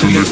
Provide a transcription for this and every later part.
Summer.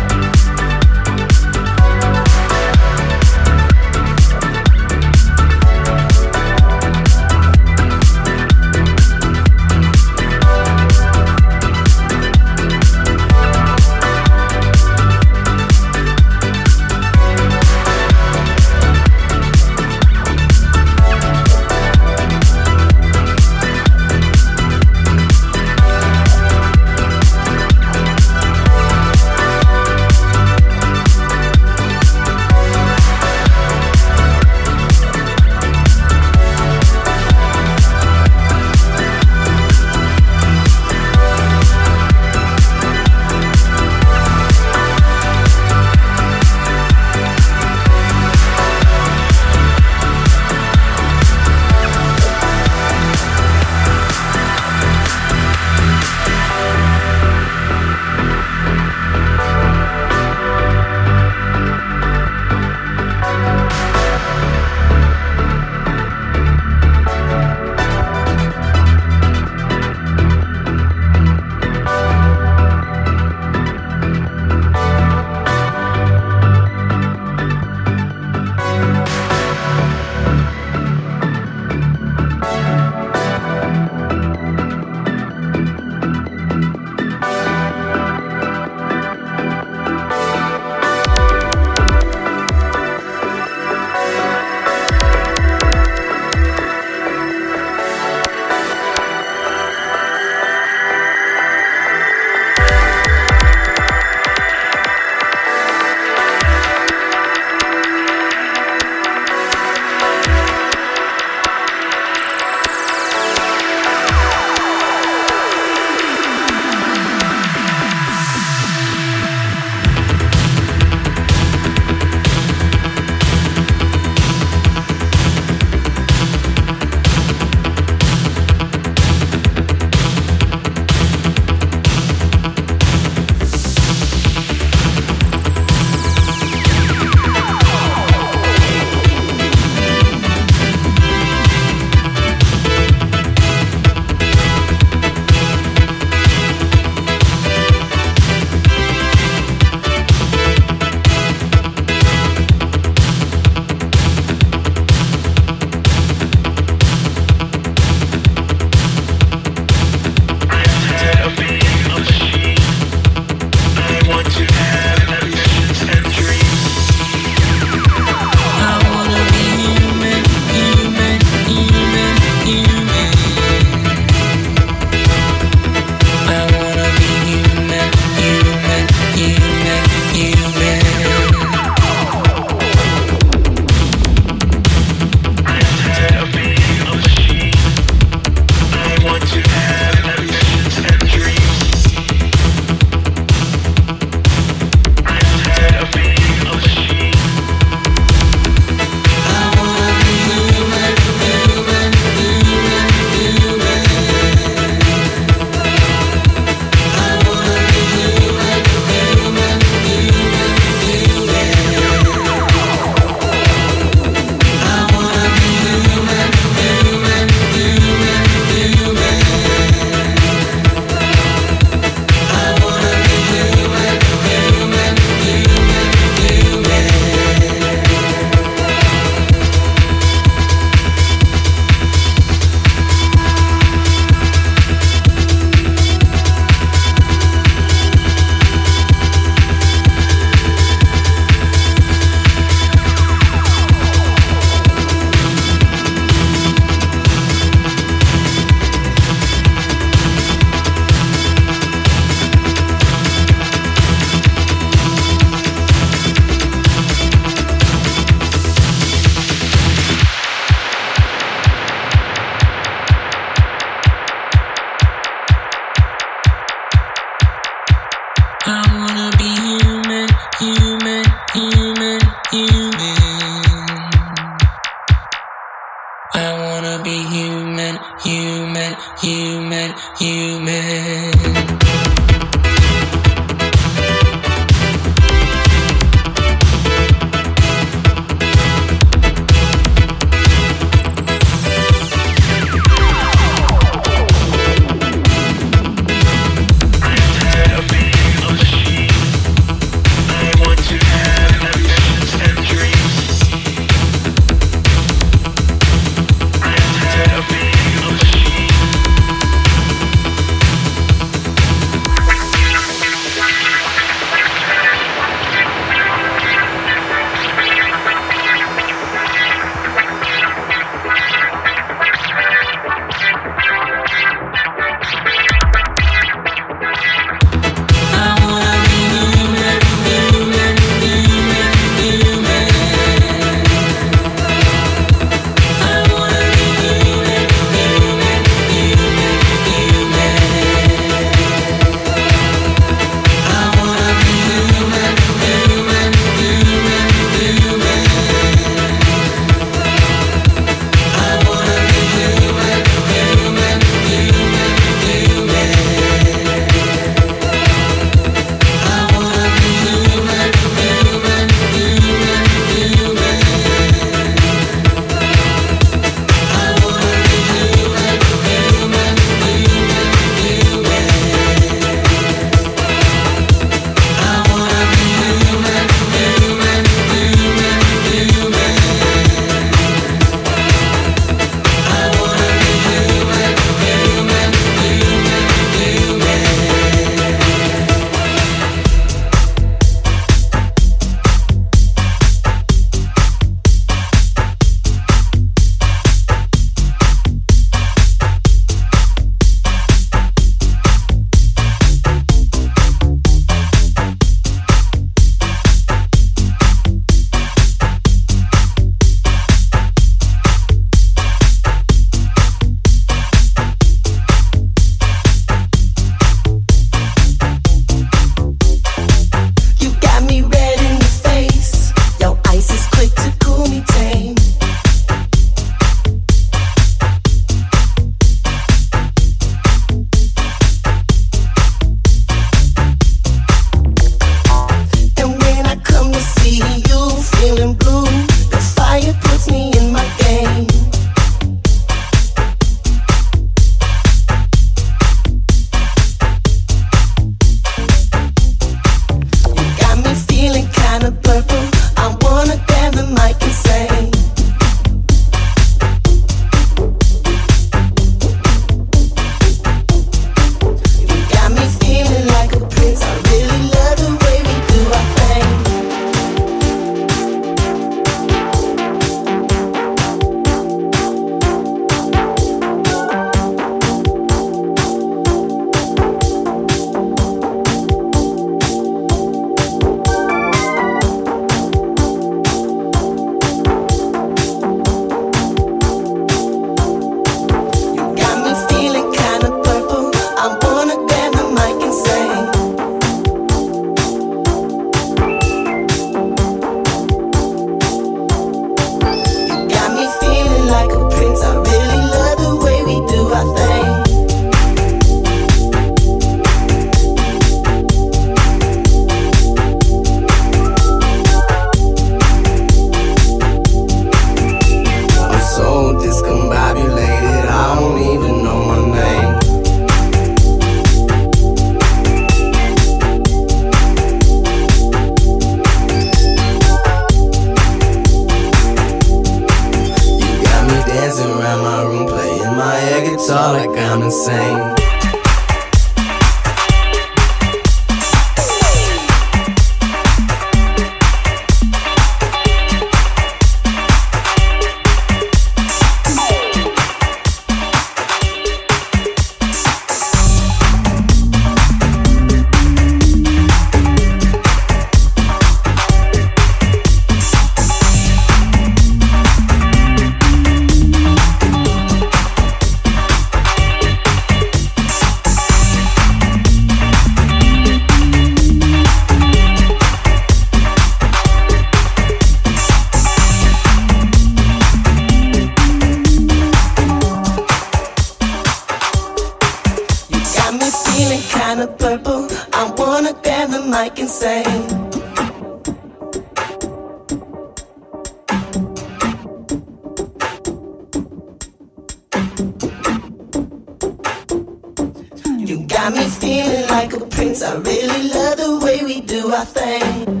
Like a prince. I really love the way we do our thing.